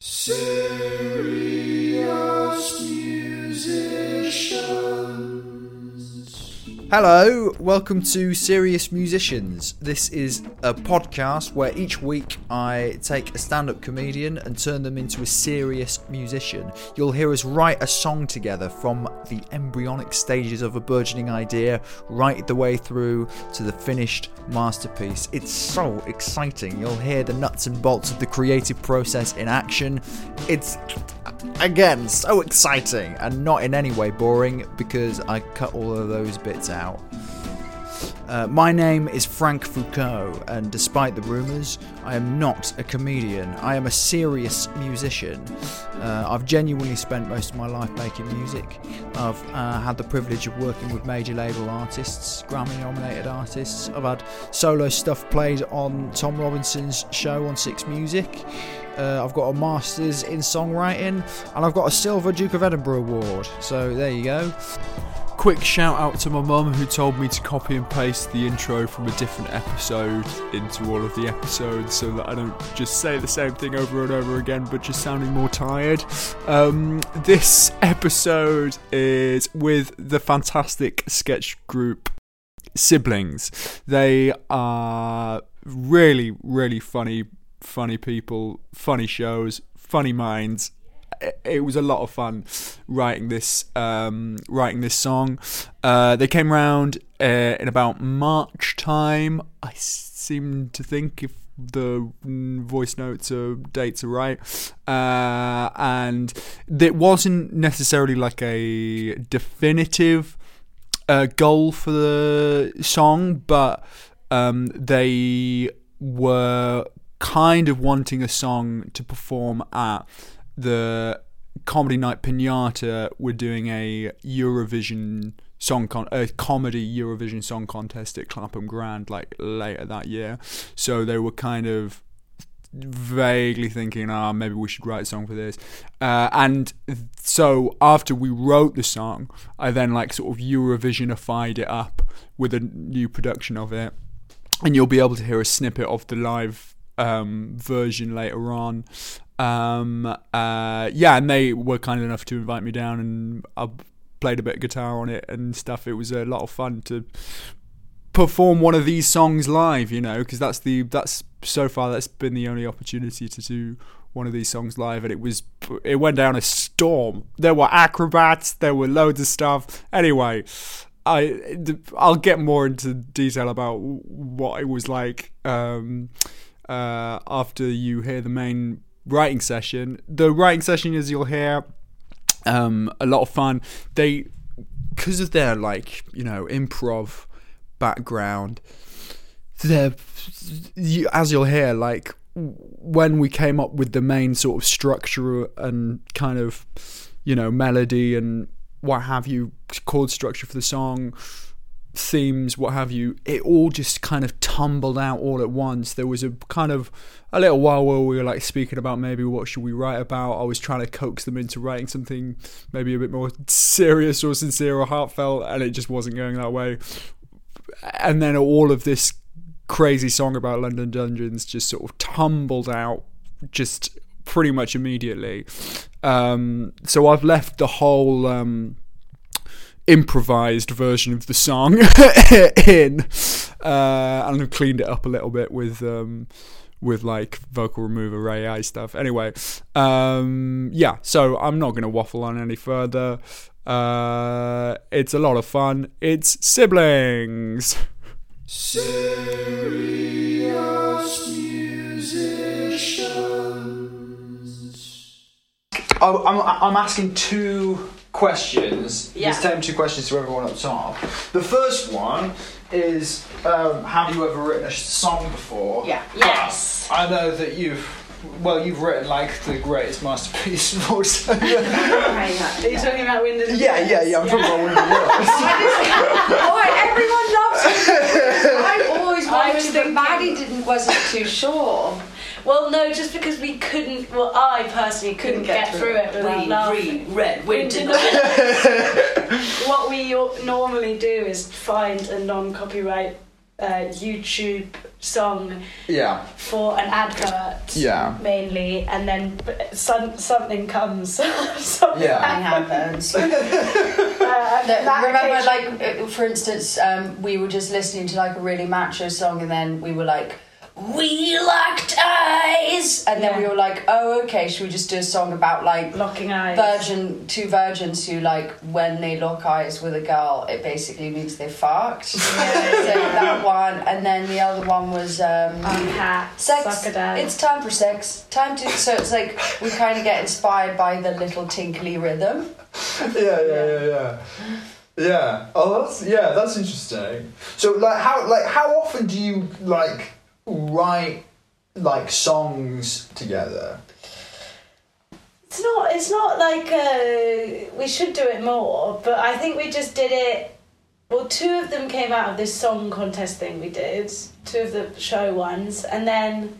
Serious musicians. Hello, welcome to Serious Musicians. This is a podcast where each week I take a stand up comedian and turn them into a serious musician. You'll hear us write a song together from the embryonic stages of a burgeoning idea right the way through to the finished masterpiece. It's so exciting. You'll hear the nuts and bolts of the creative process in action. It's again so exciting and not in any way boring because I cut all of those bits out. Uh, my name is Frank Foucault, and despite the rumours, I am not a comedian. I am a serious musician. Uh, I've genuinely spent most of my life making music. I've uh, had the privilege of working with major label artists, Grammy nominated artists. I've had solo stuff played on Tom Robinson's show on Six Music. Uh, I've got a master's in songwriting, and I've got a silver Duke of Edinburgh award. So there you go. Quick shout out to my mum who told me to copy and paste the intro from a different episode into all of the episodes so that I don't just say the same thing over and over again but just sounding more tired. Um, this episode is with the fantastic sketch group Siblings. They are really, really funny, funny people, funny shows, funny minds, it was a lot of fun writing this um, writing this song. Uh, they came around uh, in about March time. I seem to think if the voice notes or dates are right, uh, and it wasn't necessarily like a definitive uh, goal for the song, but um, they were kind of wanting a song to perform at the comedy night pinata were doing a Eurovision song con a comedy Eurovision song contest at Clapham Grand like later that year. So they were kind of vaguely thinking, ah, oh, maybe we should write a song for this. Uh, and so after we wrote the song, I then like sort of Eurovisionified it up with a new production of it. And you'll be able to hear a snippet of the live um, version later on. Um, uh, yeah, and they were kind enough to invite me down, and I played a bit of guitar on it and stuff. It was a lot of fun to perform one of these songs live, you know, because that's the that's so far that's been the only opportunity to do one of these songs live, and it was it went down a storm. There were acrobats, there were loads of stuff. Anyway, I I'll get more into detail about what it was like um, uh, after you hear the main writing session. The writing session, as you'll hear, um, a lot of fun. They, because of their like you know improv background, they're as you'll hear like when we came up with the main sort of structure and kind of you know melody and what have you chord structure for the song themes, what have you, it all just kind of tumbled out all at once. There was a kind of a little while where we were like speaking about maybe what should we write about. I was trying to coax them into writing something maybe a bit more serious or sincere or heartfelt, and it just wasn't going that way. And then all of this crazy song about London Dungeons just sort of tumbled out just pretty much immediately. Um, so I've left the whole. Um, improvised version of the song in, uh, and I've cleaned it up a little bit with um, with like vocal remover AI stuff. Anyway, um, yeah. So I'm not gonna waffle on any further. Uh, it's a lot of fun. It's siblings. Serious musicians. Oh, I'm, I'm asking two questions. Yeah. There's ten two questions to everyone up top. The first one is um, Have you ever written a song before? Yeah. Yes. I know that you've. Well, you've written like the greatest masterpiece of all time. Are you talking about Wind in the yeah, yeah, yeah. I'm talking about one of the worst. Oh, everyone loves it. I always I wanted was that thinking- Maddie didn't wasn't too sure. Well, no, just because we couldn't. Well, I personally couldn't, get, through it without We laughing. read Wind in the What we normally do is find a non-copyright uh, YouTube song Yeah. for an advert. Yeah. Mainly, and then some, something comes. something Yeah. happens. happens. Uh, and That- that remember, occasion- like uh, for instance, um, we were just listening to like a really macho song, and then we were like, "We locked eyes," and then we were like, "Oh, okay, should we just do a song about like locking eyes. virgin two virgins who like when they lock eyes with a girl, it basically means they fucked." so that one, and then the other one was um, Unhat. sex. It's time for sex. Time to. So it's like we kind of get inspired by the little tinkly rhythm. yeah, yeah, yeah, yeah. Yeah. Oh, that's yeah, that's interesting. So, like, how like how often do you like write like songs together? It's not. It's not like uh, we should do it more, but I think we just did it. Well, two of them came out of this song contest thing we did. Two of the show ones, and then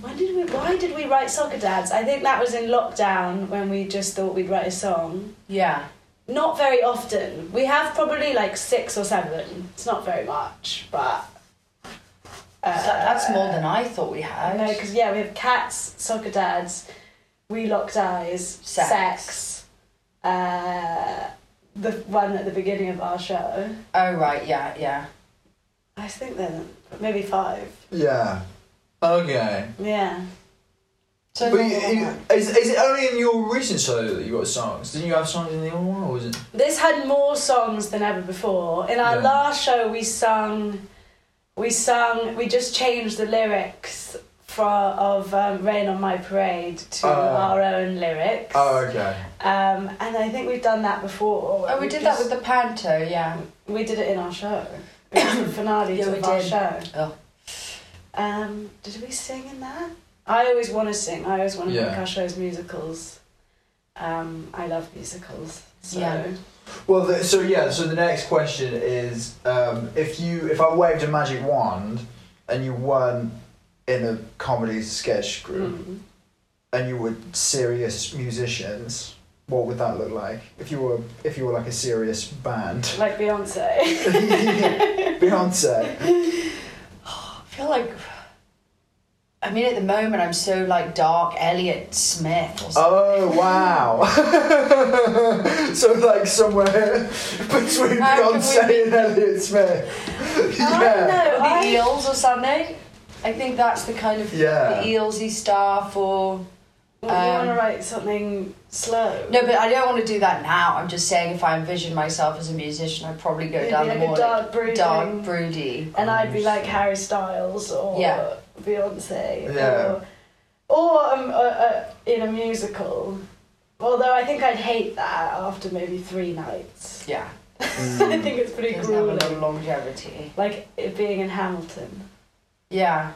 when did we? Why did we write Soccer Dads? I think that was in lockdown when we just thought we'd write a song. Yeah. Not very often. We have probably like six or seven. It's not very much, but. Uh, That's more than I thought we had. no, because yeah, we have cats, soccer dads, we locked eyes, Sex. sex, uh, the one at the beginning of our show. Oh right, yeah, yeah. I think then maybe five. Yeah. Okay. Yeah. So But you, you, is, is it only in your recent show that you got songs? Didn't you have songs in the old one, or was it? This had more songs than ever before. In our Yeah. last show, we sung, we sung, we just changed the lyrics for of um, "Rain on My Parade" to Oh. our own lyrics. Oh, okay. Um, and I think we've done that before. Oh, we did that with the panto, yeah. We did it in our show. It was the finale Yeah, to we our did. show. Oh. Um, did we sing in that? I always want to sing. I always want to Yeah. make our shows musicals. Um, I love musicals. So. Yeah. Well, the, so yeah. So the next question is, um, if you if I waved a magic wand and you weren't in a comedy sketch group Mm. and you were serious musicians, what would that look like? If you were if you were like a serious band, Like Beyonce. Beyonce. I feel like I mean at the moment I'm so like dark Elliott Smith or something. Oh wow! so like somewhere between How Beyonce we and Elliott Smith. I don't yeah. know. the I, Eels or something. I think that's the kind of Yeah. the Eelsy stuff or Well, you want to Um, write something slow? No, but I don't want to do that now. I'm just saying if I envision myself as a musician, I'd probably go You'd down be the like a more dark, like, brooding- dark, broody. And I'd be like Harry Styles or Yeah. Beyonce. Yeah. Or, or um, uh, uh, in a musical. Although I think I'd hate that after maybe three nights. Yeah, I Mm. think it's pretty doesn't have a grueling. little longevity. Like it being in Hamilton. Yeah.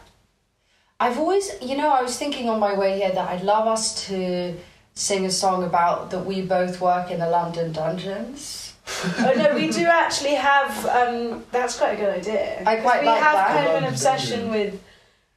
I've always, you know, I was thinking on my way here that I'd love us to sing a song about that we both work in the London dungeons. oh no, we do actually have. Um, that's quite a good idea. I 'Cause quite we like have that. kind of an obsession Dungeon. with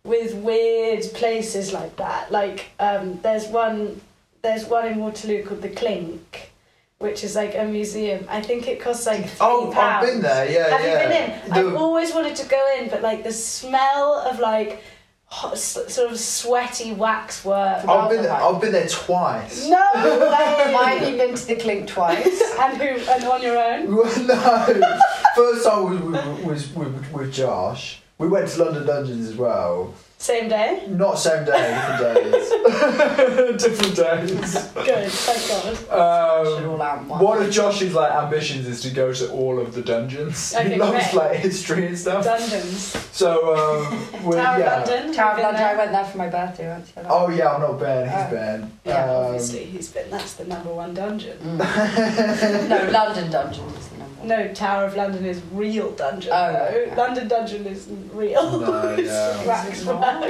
with weird places like that. Like um, there's one there's one in Waterloo called the Clink, which is like a museum. I think it costs like oh, I've been there. Yeah, Have yeah. you been in? The- I've always wanted to go in, but like the smell of like hot, sort of sweaty waxwork. I've been there. I've been there twice. No Why have you been to the Clink twice? and who? And on your own? no. First time was was, was with, with Josh. We went to London Dungeons as well. Same day. Not same day, different days. different days. Good. Thank God. Um, all out one. one of Josh's like ambitions is to go to all of the dungeons. Okay, he loves great. like history and stuff. Dungeons. So um, we Tower yeah. of London. Tower of London, I went there for my birthday once. I Oh yeah, I'm not Ben. He's Oh. Ben. Yeah, Um, obviously he's been. That's the number one dungeon. Mm. no, London Dungeons is the number one. No, Tower of London is real dungeon. Oh, though. okay. London dungeon isn't real. No, it's yeah. wax Is it not?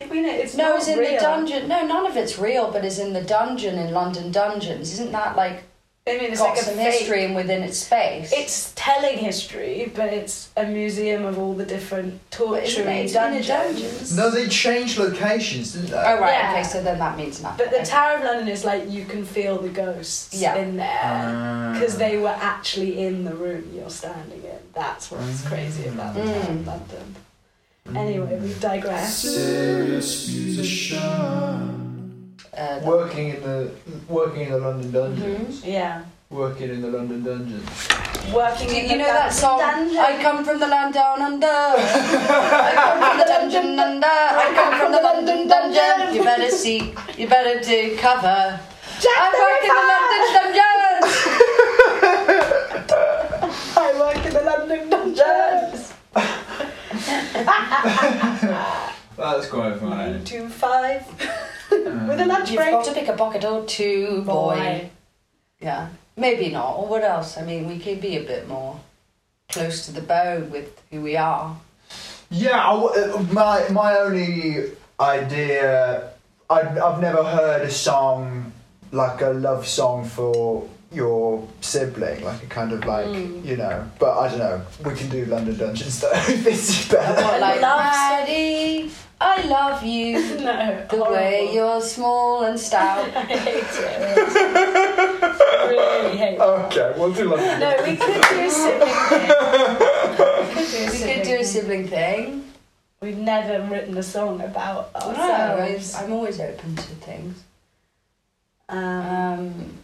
I mean, it's No, not it's in real. the dungeon. No, none of it's real, but it's in the dungeon in London Dungeons. Isn't that like I mean, it's got like a some fake- history and within its space. It's telling history, but it's a museum of all the different But isn't it? torturing It's in a dungeons. No, they changed locations, didn't they? Oh right, Yeah. okay, so then that means nothing. But the Tower of London is like you can feel the ghosts Yeah. in there Ah. because they were actually in the room you're standing in. That's what's crazy about the Tower of Mm. London. Anyway, we digress. Serious musician. Uh, working in the working in the London dungeons. Yeah, Working in the London dungeons. working. In you the know that song? dungeon. I come from the land down under. I come from the dungeon under. I come from the London dungeon. You better seek. You better do cover. Jack I the work in the London dungeon. I work in the London dungeons. That's quite Nine to five with a lunch You've break. got to pick a pocket or two, boy. Yeah, maybe not. Or what else? I mean, we could be a bit more close to the bone with who we are. Yeah, I w- uh, my my only idea. I, I've never heard a song like a love song for your sibling, like a kind of like Mm. you know. But I don't know. We can do London Dungeons though. this is better. What, like, love Maddie, I love you. No, The way you're small and stout. I hate it. really hate it. Okay, we'll do London. No, we could do a sibling thing. We could do a We sibling could do a thing. sibling thing. We've never written a song about No, ourselves. I'm always open to things. Um, Um,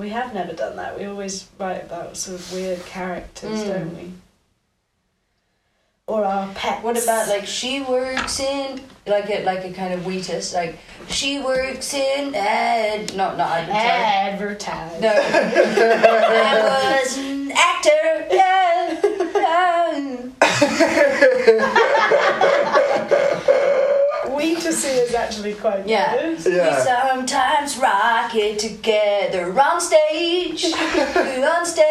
we have never done that. We always write about sort of weird characters, Mm. don't we? Or our pets. what about like she works in like a like a kind of Wheatus like she works in ad not not advertising. advertise? No, I was an actor. Yeah. We to see is actually quite Yeah. good. We sometimes rock it together on stage. on stage.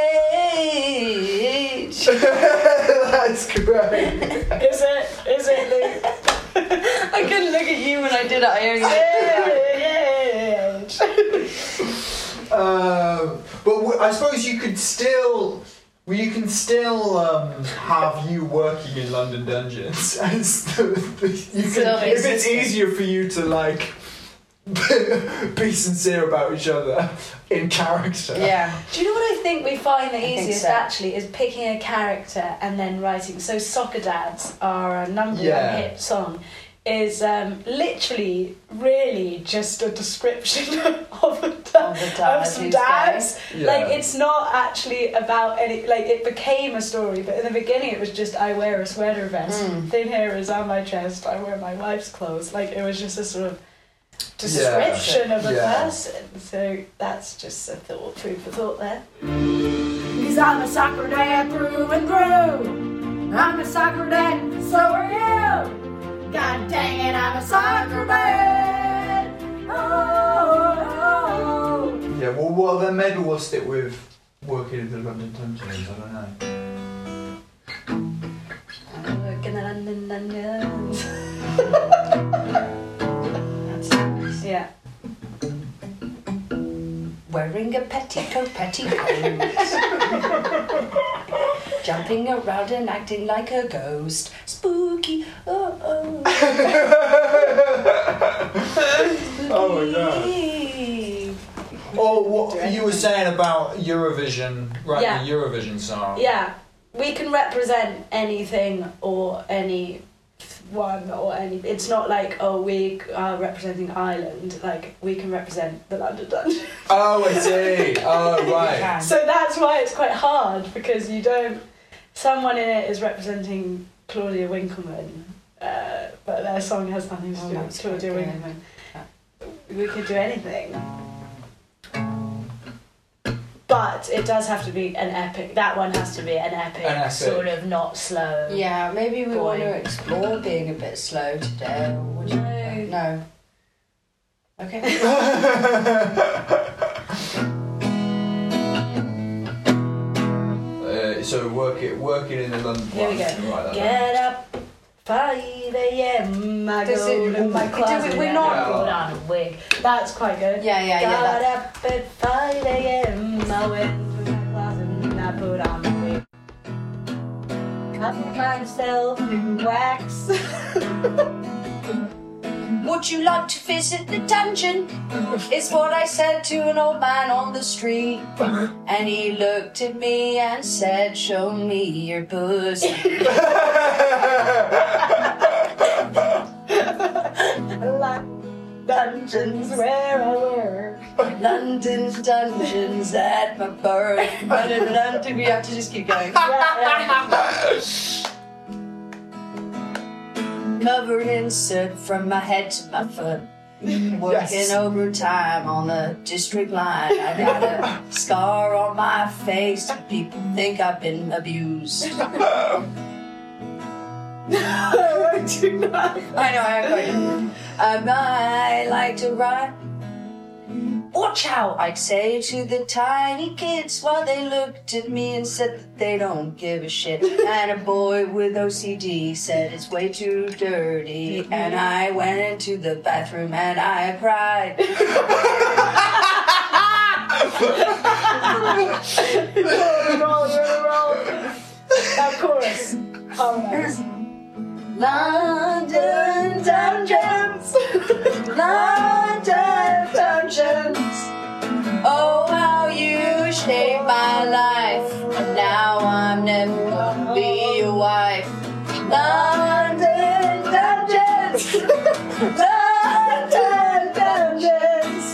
That's great. Is it? Is it, Luke? I couldn't look at you when I did it. I only. Yeah. Um, but w- I suppose you could still. Well, you can still um, have you working in London dungeons as the, the, you can, if it's existing. easier for you to like be sincere about each other in character. Yeah. Do you know what I think we find the I think easiest so. actually is picking a character and then writing. So Soccer Dads, are a number Yeah. one hit song, is um, literally really just a description of a da- Of the dad of some dads. Yeah. Like it's not actually about any. Like it became a story, but in the beginning it was just I wear a sweater vest, Mm. thin hair is on my chest, I wear my wife's clothes. Like it was just a sort of Yeah. description of a Yeah. person. So that's just a thought, food for thought there. Cause I'm a soccer dad through and through. I'm a soccer dad, so are you. God dang it, I'm a soccer dad. Oh, Yeah. Well, well, then maybe we'll stick with working in the London dungeons. I don't know. Look in the London dungeons. That's nice. Yeah. Wearing a petticoat, petticoat. Jumping around and acting like a ghost. Spooky. Oh, oh. Oh my god. Oh, what you were saying about Eurovision, right? Yeah. The Eurovision song. Yeah. We can represent anything or any one or any. It's not like oh we are representing Ireland. Like we can represent the London Dungeon. Oh, I see. Oh, right. So that's why it's quite hard because you don't. Someone in it is representing Claudia Winkleman, uh, but their song has nothing to Oh, do with that's Claudia quite good. Winkleman. We could do anything. But it does have to be an epic. That one has to be an epic, An epic. sort of not slow. Yeah, maybe we Boy. want to explore being a bit slow today. Would you? No. No. Okay. Uh, so work it, working in the London. Here we go. Right, that Get up 5 a.m. I Does go it- to my do it- closet we're and not- I put on a wig. That's quite good. Yeah, yeah, yeah. Got up at 5 a.m. I went to my closet and I put on a wig. Cut myself new wax. Would you like to visit the dungeon? Is what I said to an old man on the street. And he looked at me and said, Show me your pussy. like dungeons where I work. London's dungeons at my birth. But in London, we have to just keep going. Covered in soot from my head to my foot. Working overtime on the district line. I got a scar on my face. People think I've been abused. I do not. I know, I am um, I like to ride. Watch out, I'd say to the tiny kids while they looked at me and said that they don't give a shit. And a boy with OCD said it's way too dirty. And I went into the bathroom and I cried. Of course. Harmonize. London dungeons, London dungeons. Oh, how you shaped my life. And now I'm never gonna be your wife. London dungeons, London dungeons.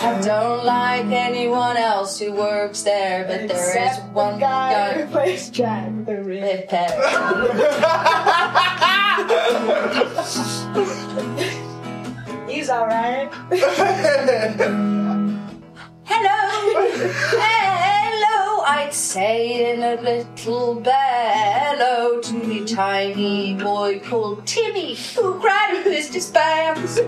I don't like anyone else who works there, but there is Except one the guy guy. who plays Jack the Ripper. Alright. Hello, hello, I'd say in a little bellow to the tiny boy called Timmy who cried pissed his pants.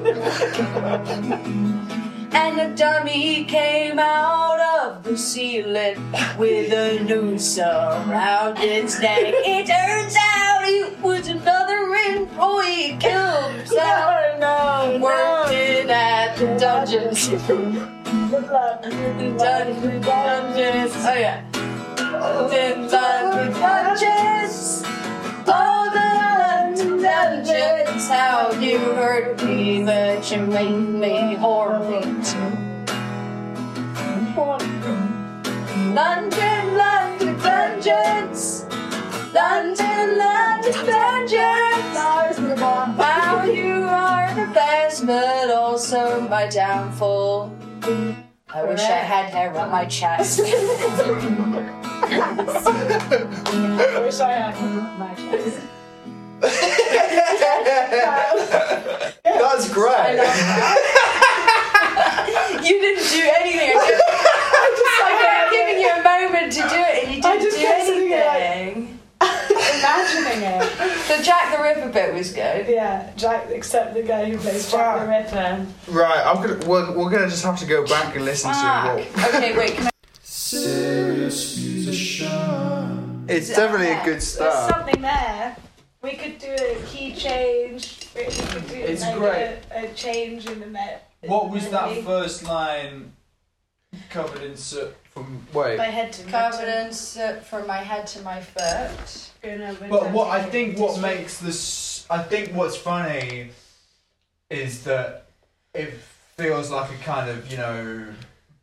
and a dummy came out of the ceiling with a noose around its neck. It turns out it dungeons. dungeons. Oh yeah. Dun- dun- dungeons. Oh, the dungeons. How you hurt me, but you made me horrible too. London, dungeons. London, London dungeons. Wow, you are the best, but also my downfall. I wish I had hair on my chest. I wish I had hair on my chest. That's great. you didn't do anything. I'm just, I kept giving you a moment to do it, and you didn't just do kept sitting here like- anything. Imagining it. The Jack the Ripper bit was good. Yeah, Jack, except the guy who plays Jack the Ripper. Right, I'm gonna. We're, we're gonna just have to go back and listen to Fuck. what. Okay, wait. Can I, Serious musician. It's definitely a good start. There's something there. We could do a key change. We we could do It's like great. A, a change in the met. What was that first line covered in soot from? Wait. My head to covered in soot from my head to my foot. But what I think what makes this, I think what's funny, is that it feels like a kind of you know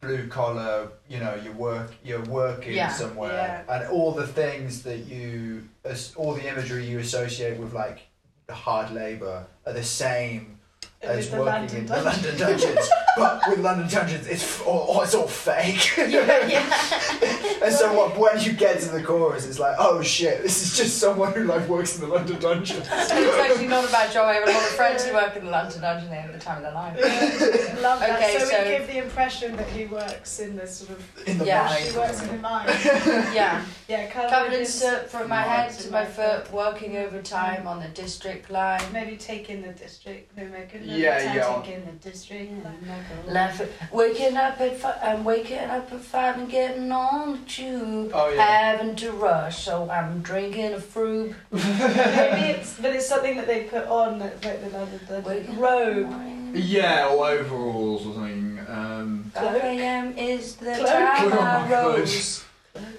blue collar. You know, you work, you're working Yeah, somewhere, and all the things that you, all the imagery you associate with like hard labour are the same as the working London in Dungeon. the London dungeons. but with London dungeons, it's f- all, it's all fake. Yeah, yeah. And so what, when you get to the chorus, it's like, oh shit, this is just someone who like works in the London dungeon. it's actually not a bad job. I have a lot of friends who work in the London Dungeon at the time of their life. Love that. Okay, so, so- we give the impression that he works in the sort of. In the Yeah. He mind. works in the mind. Yeah. Yeah, covered, Covered in in soot from my head to my foot, working overtime on the district line. Maybe taking the district. No, make it. Yeah, yeah. Take in the district. line. Laughing, waking up at five, I'm waking up at five and getting on the tube. Oh, yeah. Having to rush, so I'm drinking a fruit. Maybe it's, but it's something that they put on that's like the, the, the Waking robe. Yeah, or overalls or something. Um, 5 a.m. is the Cloak. time Oh I rose.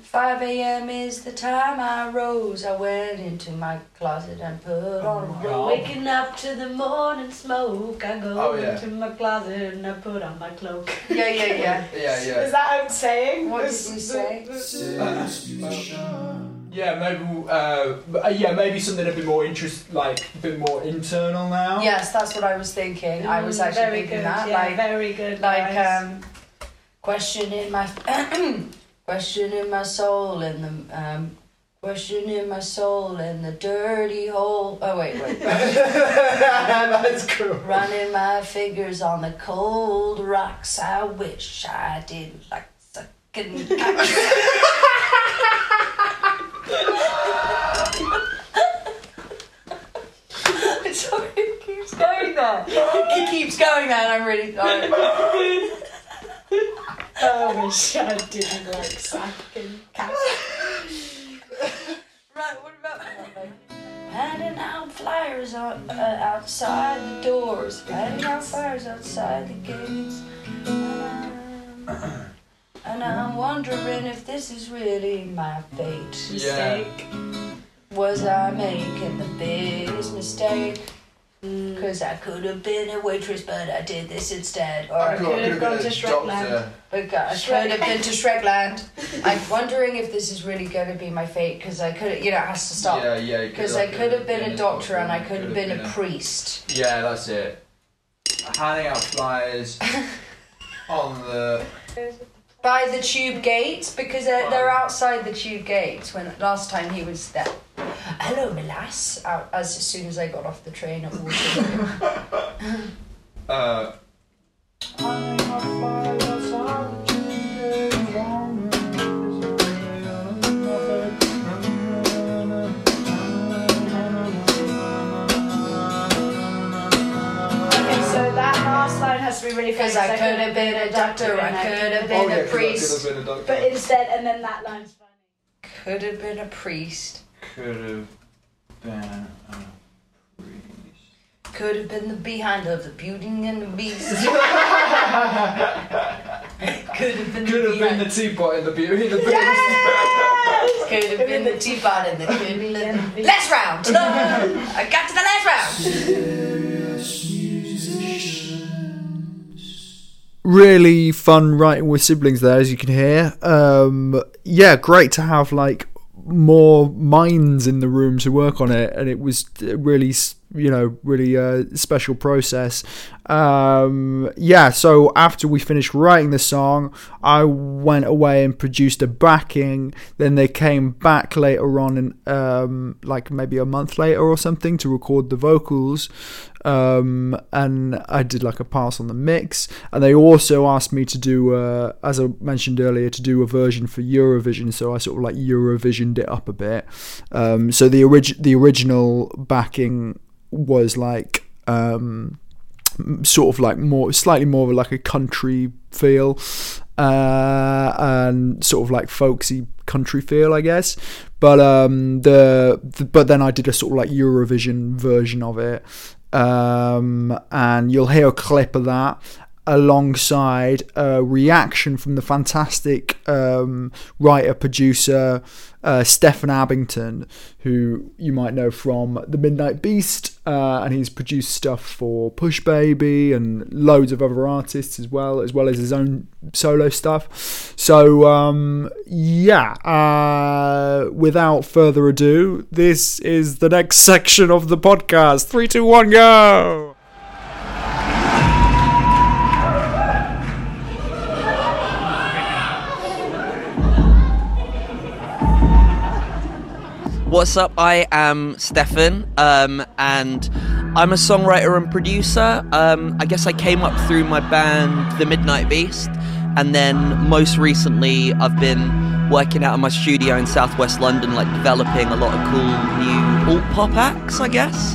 5 a.m. is the time I rose. I went into my closet and put on a my robe. God. Waking up to the morning smoke, I go Oh, yeah. into my closet and I put on my cloak. Yeah, yeah, yeah. yeah, yeah. Is that how I'm saying? What did This- you say? the- the- Serious musician. Yeah, maybe. Uh, uh, yeah, maybe something a bit more interest, like a bit more internal now. Yes, that's what I was thinking. I was Mm, actually very thinking good. that. Yeah, like, very good. like guys. um, questioning my questioning my soul in the um, questioning my soul in the dirty hole. Oh wait, wait. That's cool. Running my fingers on the cold rocks. I wish I did like sucking. Sorry, it keeps going there. It keeps going there, and I'm really sorry. I wish I didn't like sucking cats. Right, what about handing out flyers on, uh, outside the doors, handing out flyers outside the gates, and I'm, and I'm wondering if this is really my fate. Mistake. Was I making the biggest mistake? Cause I could have been a waitress, but I did this instead. Or I could have gone to Shrekland. But I could have been to Shrekland. I'm wondering if this is really going to be my fate because I could, you know, it has to stop. Yeah, yeah. Because I could have been a doctor and I could have been a priest. Yeah, that's it. Handing out flyers on the. By the tube gates because they're, they're outside the tube gates. When last time he was there. Hello, my lass. Out as soon as I got off the train at Waterloo. Uh, be really Because funny. I could have been a doctor, I could have been a priest. Been a But instead, and then that line's funny. Could have been a priest. Could have been a priest. Could have been the behind of the Beauty and the Beast. could have been Could the have been the teapot in the beauty and the beast. Yes! Could have been the teapot and the could have been Last round! I got to the last round! really fun writing with siblings there as you can hear. Um yeah great to have like more minds in the room to work on it and it was really you know really uh, special process um yeah so after we finished writing the song i went away and produced a backing then they came back later on and um like maybe a month later or something to record the vocals um, and I did like a pass on the mix. And they also asked me to do, uh, as I mentioned earlier, to do a version for Eurovision. So I sort of like Eurovisioned it up a bit. Um, so the orig- the original backing was like. Um, sort of like more slightly more of like a country feel uh and sort of like folksy country feel i guess but um the, the but then i did a sort of like eurovision version of it um and you'll hear a clip of that alongside a reaction from the fantastic um, writer producer uh, Stefan Abingdon, who you might know from The Midnight Beast, uh, and he's produced stuff for Push Baby and loads of other artists as well, as well as his own solo stuff. So um, yeah, uh, without further ado, this is the next section of the podcast. Three, two, one, go. What's up? I am Stefan, um, and I'm a songwriter and producer. Um, I guess I came up through my band, The Midnight Beast, and then most recently, I've been working out of my studio in southwest London, like developing a lot of cool new alt pop acts, I guess.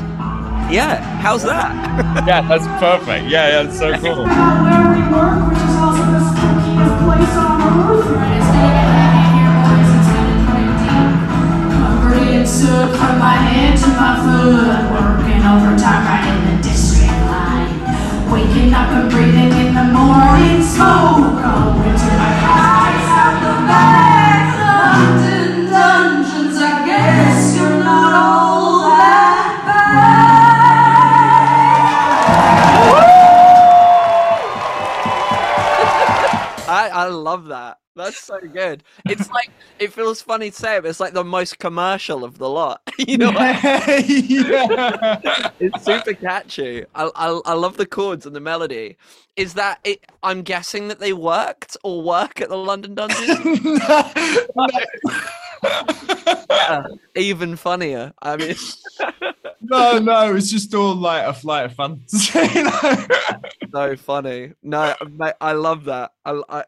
Yeah, how's that? yeah, that's perfect. Yeah, yeah, it's so cool. soot from my head to my foot. Working overtime right in the district line. Waking up and breathing in the morning smoke. Going to my eyes out the back. London dungeons, I guess you're not all that bad. I, I love that. That's so good. It's like it feels funny to say it, but it's like the most commercial of the lot. you know, yeah. it's super catchy. I, I I love the chords and the melody. Is that it? I'm guessing that they worked or work at the London Dungeon. Yeah, uh, even funnier. I mean, no, no, it's just all like a flight of fantasy. know? so funny. No, mate, I love that. I, I,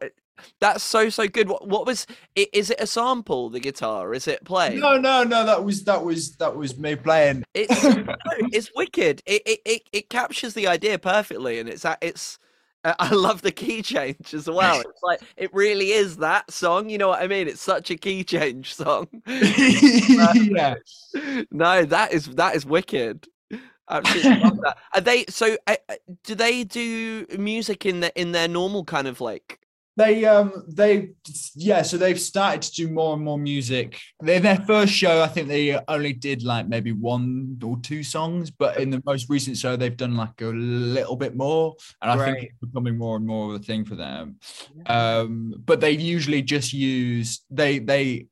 that's so so good. What what was? Is it a sample? The guitar? Is it playing? no, no, no. That was that was that was me playing. It's no, it's wicked. It, it it it captures the idea perfectly, and it's it's. uh, I love the key change as well. It's like it really is that song. You know what I mean? It's such a key change song. yeah. no, that is that is wicked. Absolutely love that. Are they so? Uh, uh, do they do music in the in their normal kind of like? They um they yeah, so they've started to do more and more music. In their first show, I think they only did like maybe one or two songs, but in the most recent show, they've done like a little bit more, and I think it's becoming more and more of a thing for them. Um, but they usually just use they they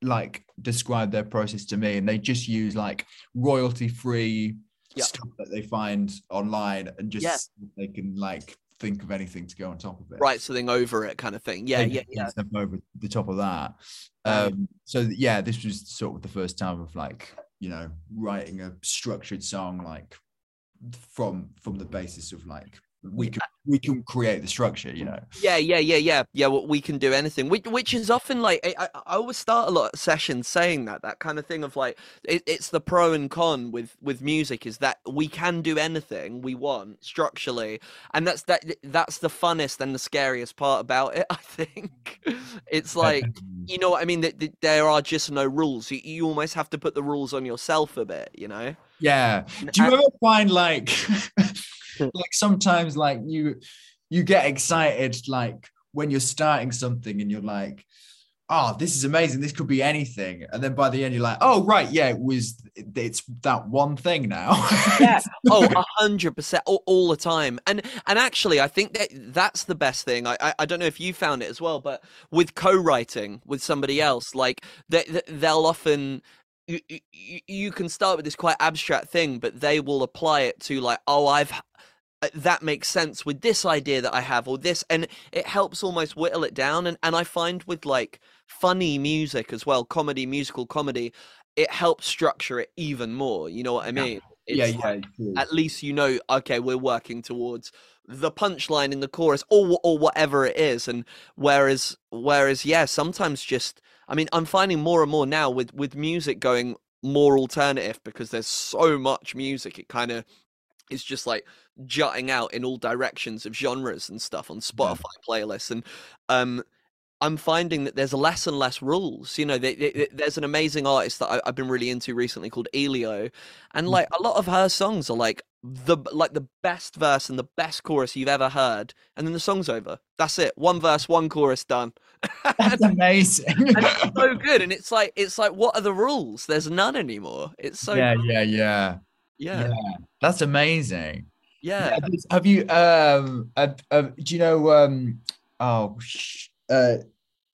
like describe their process to me, and they just use like royalty free Yeah. stuff that they find online, and just Yeah. they can like think of anything to go on top of it Write something over it, kind of thing. Yeah, yeah, yeah. step over the top of that. Um, so yeah, this was sort of the first time of like you know writing a structured song like from from the basis of like we can we can create the structure, you know. Yeah, yeah, yeah, yeah, yeah. Well, we can do anything, which, which is often like I, I always start a lot of sessions saying that that kind of thing of like it, it's the pro and con with with music is that we can do anything we want structurally, and that's that that's the funnest and the scariest part about it. I think it's like you know what I mean. That, there are just no rules. You, you almost have to put the rules on yourself a bit. You know. Yeah. Do you I- ever find like like sometimes like you you get excited like when you're starting something and you're like, oh, this is amazing. This could be anything. And then by the end you're like, oh right, yeah, it was it's that one thing now. Yeah. oh, a hundred percent, all, all the time. And and actually, I think that that's the best thing. I, I I don't know if you found it as well, but with co-writing with somebody else, like they- they'll often. You, you, you can start with this quite abstract thing, but they will apply it to like, oh, I've uh, that makes sense with this idea that I have, or this, and it helps almost whittle it down. And and I find with like funny music as well, comedy, musical comedy, it helps structure it even more. You know what I mean? yeah, It's yeah. like, at least you know okay we're working towards the punchline in the chorus or or whatever it is and whereas whereas yeah sometimes just i mean i'm finding more and more now with with music going more alternative because there's so much music it kind of is just like jutting out in all directions of genres and stuff on spotify playlists and um I'm finding that there's less and less rules. You know, they, they, they- there's an amazing artist that I, I've been really into recently called Elio, and like a lot of her songs are like the like the best verse and the best chorus you've ever heard, and then the song's over. That's it. One verse, one chorus, done. That's amazing. and it's so good. And it's like it's like what are the rules? There's none anymore. It's so yeah, yeah, yeah, yeah, yeah. That's amazing. yeah. Yeah, Have you um uh, uh, do you know um oh sh- uh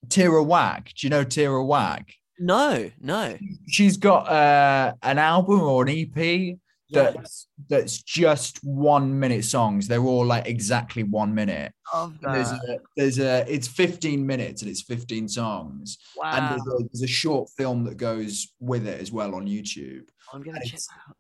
Tierra Whack? Do you know Tierra Whack? No, no. She's got uh an album or an EP That's that's just one minute songs. They're all like exactly one minute. And There's a there's a it's 15 minutes and it's 15 songs. And Wow. there's a, there's a short film that goes with it as well on YouTube. I'm gonna check that out.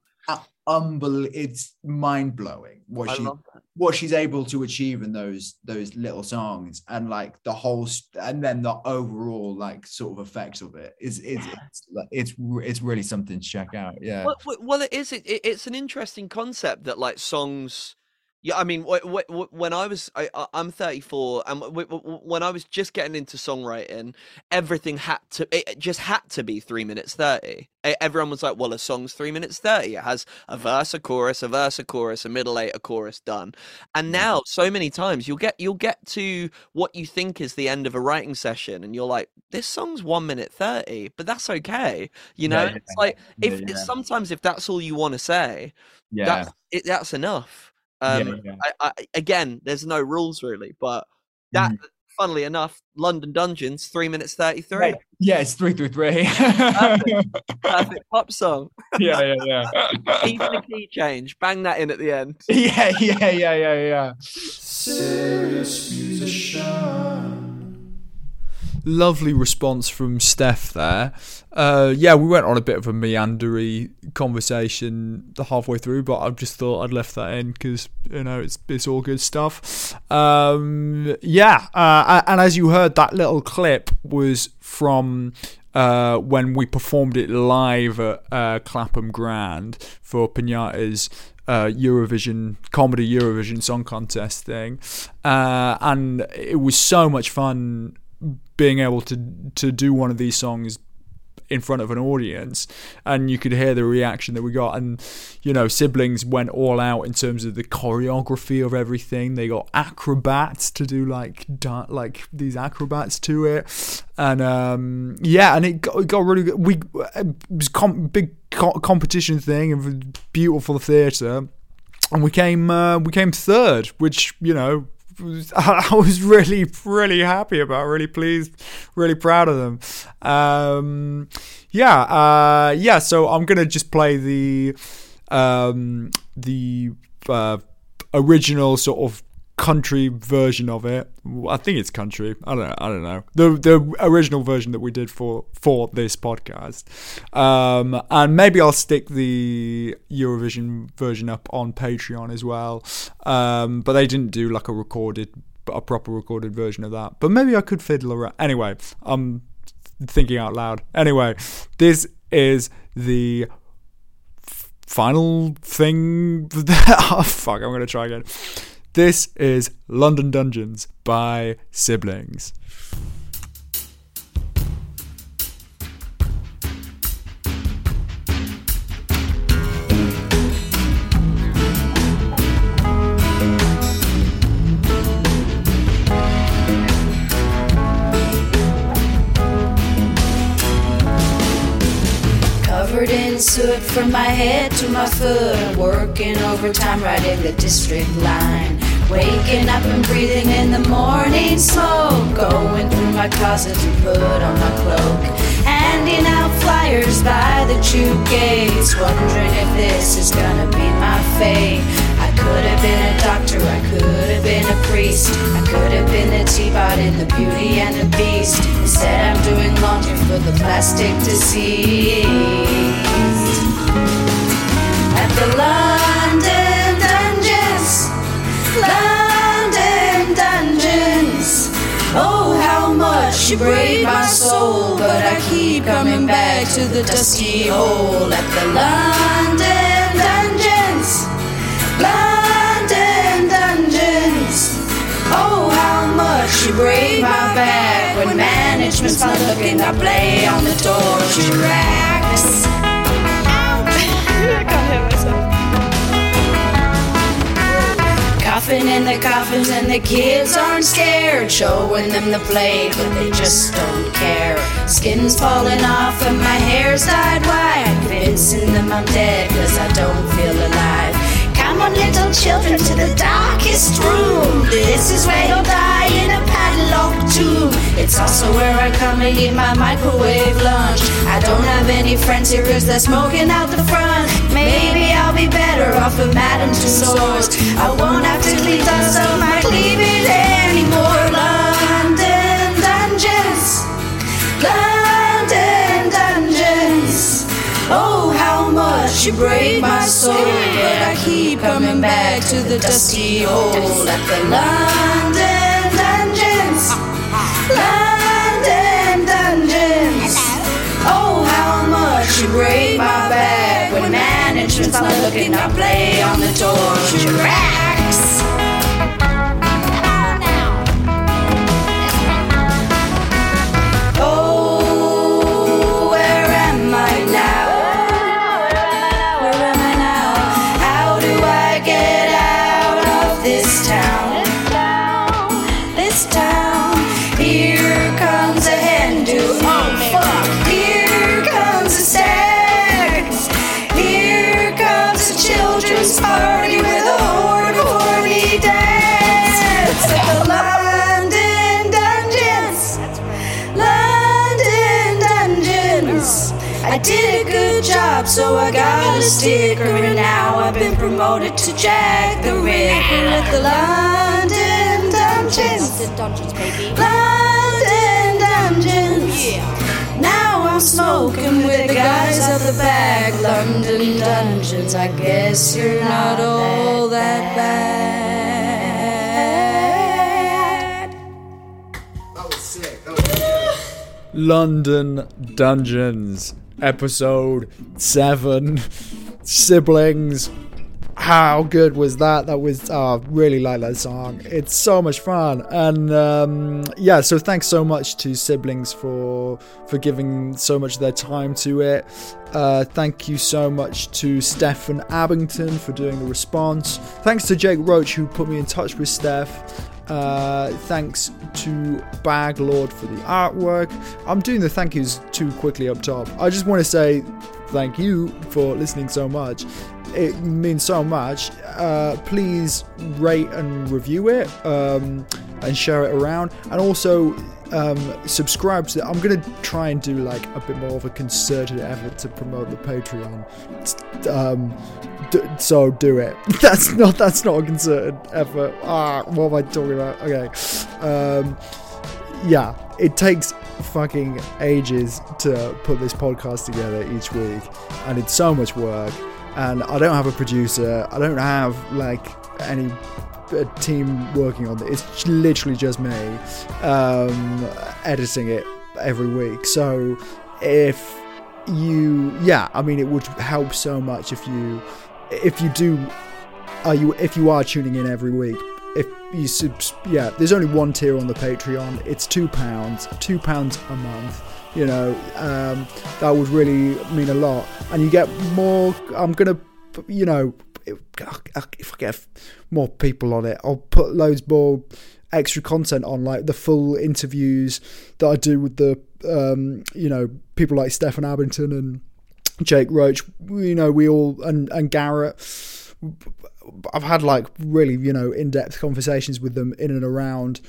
Unbelievable! It's mind blowing what I she what she's able to achieve in those those little songs and like the whole and then the overall like sort of effects of it is is it's it's re- it's really something to check out yeah Well, well, it is. It, it's an interesting concept that like songs. Yeah, I mean, wh- wh- wh- when I was, I, I'm 34, and w- when I was just getting into songwriting, everything had to, it just had to be three minutes 30. E- Everyone was like, well, a song's three minutes 30. It has a verse, a chorus, a verse, a chorus, a middle eight, a chorus, done. And now, so many times, you'll get, you'll get to what you think is the end of a writing session, and you're like, this song's one minute 30, but that's okay. You know, Yeah, it's like, if Yeah, yeah. sometimes if that's all you want to say, yeah that's it, that's enough. Um, yeah, I, I, again, there's no rules really, but that Mm. funnily enough, London Dungeons, three minutes thirty three. Right. Yeah, it's three through three. Perfect pop song. yeah, yeah, yeah. Even a key change. Bang that in at the end. yeah, yeah, yeah, yeah, yeah. Serious musician. Lovely response from Steph there. Uh, yeah, we went on a bit of a meandery conversation the halfway through, but I just thought I'd left that in because you know it's it's all good stuff. Um, yeah, uh, and as you heard, that little clip was from uh, when we performed it live at uh, Clapham Grand for Pinata's uh, Eurovision comedy Eurovision Song Contest thing, uh, and it was so much fun being able to to do one of these songs in front of an audience and you could hear the reaction that we got. And you know siblings went all out in terms of the choreography of everything. They got acrobats to do like da- like these acrobats to it. And um yeah and it got, it got really good. We it was com- big co- competition thing and beautiful theatre and we came uh, we came third which you know I was really, really happy about, really pleased, really proud of them. Um, yeah, uh, yeah. So I'm gonna just play the um, the uh, original sort of country version of it. I think it's country. I don't know. I don't know. The the original version that we did for for this podcast. Um, and maybe I'll stick the Eurovision version up on Patreon as well. Um, but they didn't do like a recorded a proper recorded version of that. But maybe I could fiddle around. Anyway, I'm thinking out loud. Anyway, this is the final thing. oh, fuck, I'm gonna try again. This is London Dungeons by Siblings. Covered in soot from my head to my foot. Working overtime right in the district line. Waking up and breathing in the morning smoke. Going through my closet to put on my cloak. Handing out flyers by the tube gates. Wondering if this is gonna be my fate. I could have been a doctor, I could have been a priest. I could have been the T-Bot in the Beauty and the Beast. Instead, I'm doing laundry for the plastic disease. At the London you break my soul, but I keep coming back to the dusty hole at the London Dungeons. London Dungeons. Oh, how much you break my back when management's not looking. I play on the torture racks. Coughing in the coffins and the kids aren't scared. Showing them the plague, but they just don't care. Skin's falling off and my hair's dyed white. Convincing them I'm dead cause I don't feel alive. Come on, little children, to the darkest room. This is where you'll die in a padlocked tomb. It's also where I come and eat my microwave lunch. I don't have any friends here cause they're smoking out the front. Maybe be better off with Madame Tussauds. I won't have to clean dust off my cleavage anymore. London dungeons. London dungeons. Oh, how much you break my soul, but I keep coming back to the dusty hole at the London dungeons. London dungeons. Oh, how much you break my back when management's not looking. I play on the torture racks. Sticker, and now I've been promoted to Jack the Ripper at the London Dungeons. The dungeons, baby. London Dungeons. Now I'm smoking with the guys at the back. London Dungeons. I guess you're not all that bad. London Dungeons, episode 7. Siblings. How good was that? That was, oh, I really like that song. It's so much fun. And um, yeah, so thanks so much to Siblings for for giving so much of their time to it. Uh, thank you so much to Steffan Abingdon for doing the response. Thanks to Jake Roach who put me in touch with Steph. Uh, thanks to Bag Lord for the artwork. I'm doing the thank yous too quickly up top. I just want to say thank you for listening so much. It means so much. Uh, please rate and review it um, and share it around. And also um, subscribe to it. I'm going to try and do like a bit more of a concerted effort to promote the Patreon. Um, d- so do it. That's not that's not a concerted effort. Ah, what am I talking about? Okay. Um, yeah, it takes fucking ages to put this podcast together each week, and it's so much work. And I don't have a producer. I don't have like any a team working on it. It's literally just me um, editing it every week. So if you, yeah, I mean, it would help so much if you, if you do, are you if you are tuning in every week. If you subs, yeah, there's only one tier on the Patreon. It's two pounds, two pounds a month. You know, um, that would really mean a lot, and you get more. I'm gonna, you know, if I get more people on it, I'll put loads more extra content on, like the full interviews that I do with the, um, you know, people like Steffan Abingdon and Jake Roach. You know, we all and and Garrett. I've had like really, you know, in-depth conversations with them in and around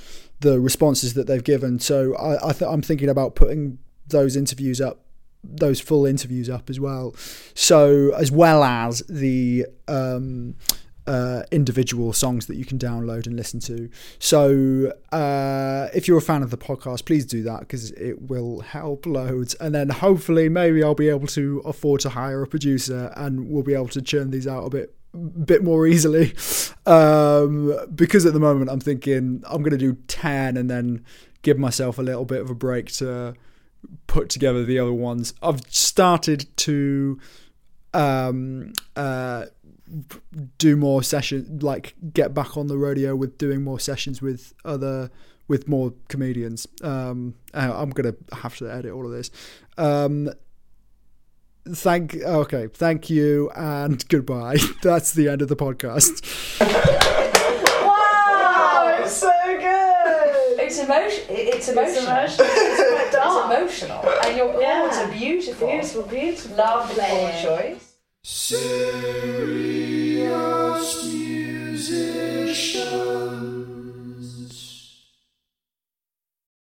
the responses that they've given. So I, I th- I'm thinking about putting those interviews up those full interviews up as well. So as well as the um, uh, individual songs that you can download and listen to. So uh, if you're a fan of the podcast, please do that because it will help loads. And then hopefully, maybe I'll be able to afford to hire a producer and we'll be able to churn these out a bit bit more easily um because at the moment i'm thinking i'm going to do 10 and then give myself a little bit of a break to put together the other ones. I've started to um, uh, do more sessions, like get back on the rodeo with doing more sessions with other with more comedians. Um, I'm gonna have to edit all of this. Um, thank okay, thank you and goodbye. That's the end of the podcast. Wow, it's so good. It's emotion. It's emotional. It's emotional. it's emotional. And your yeah. chords are beautiful. Beautiful, beautiful. Lovely chord choice. Serious musician.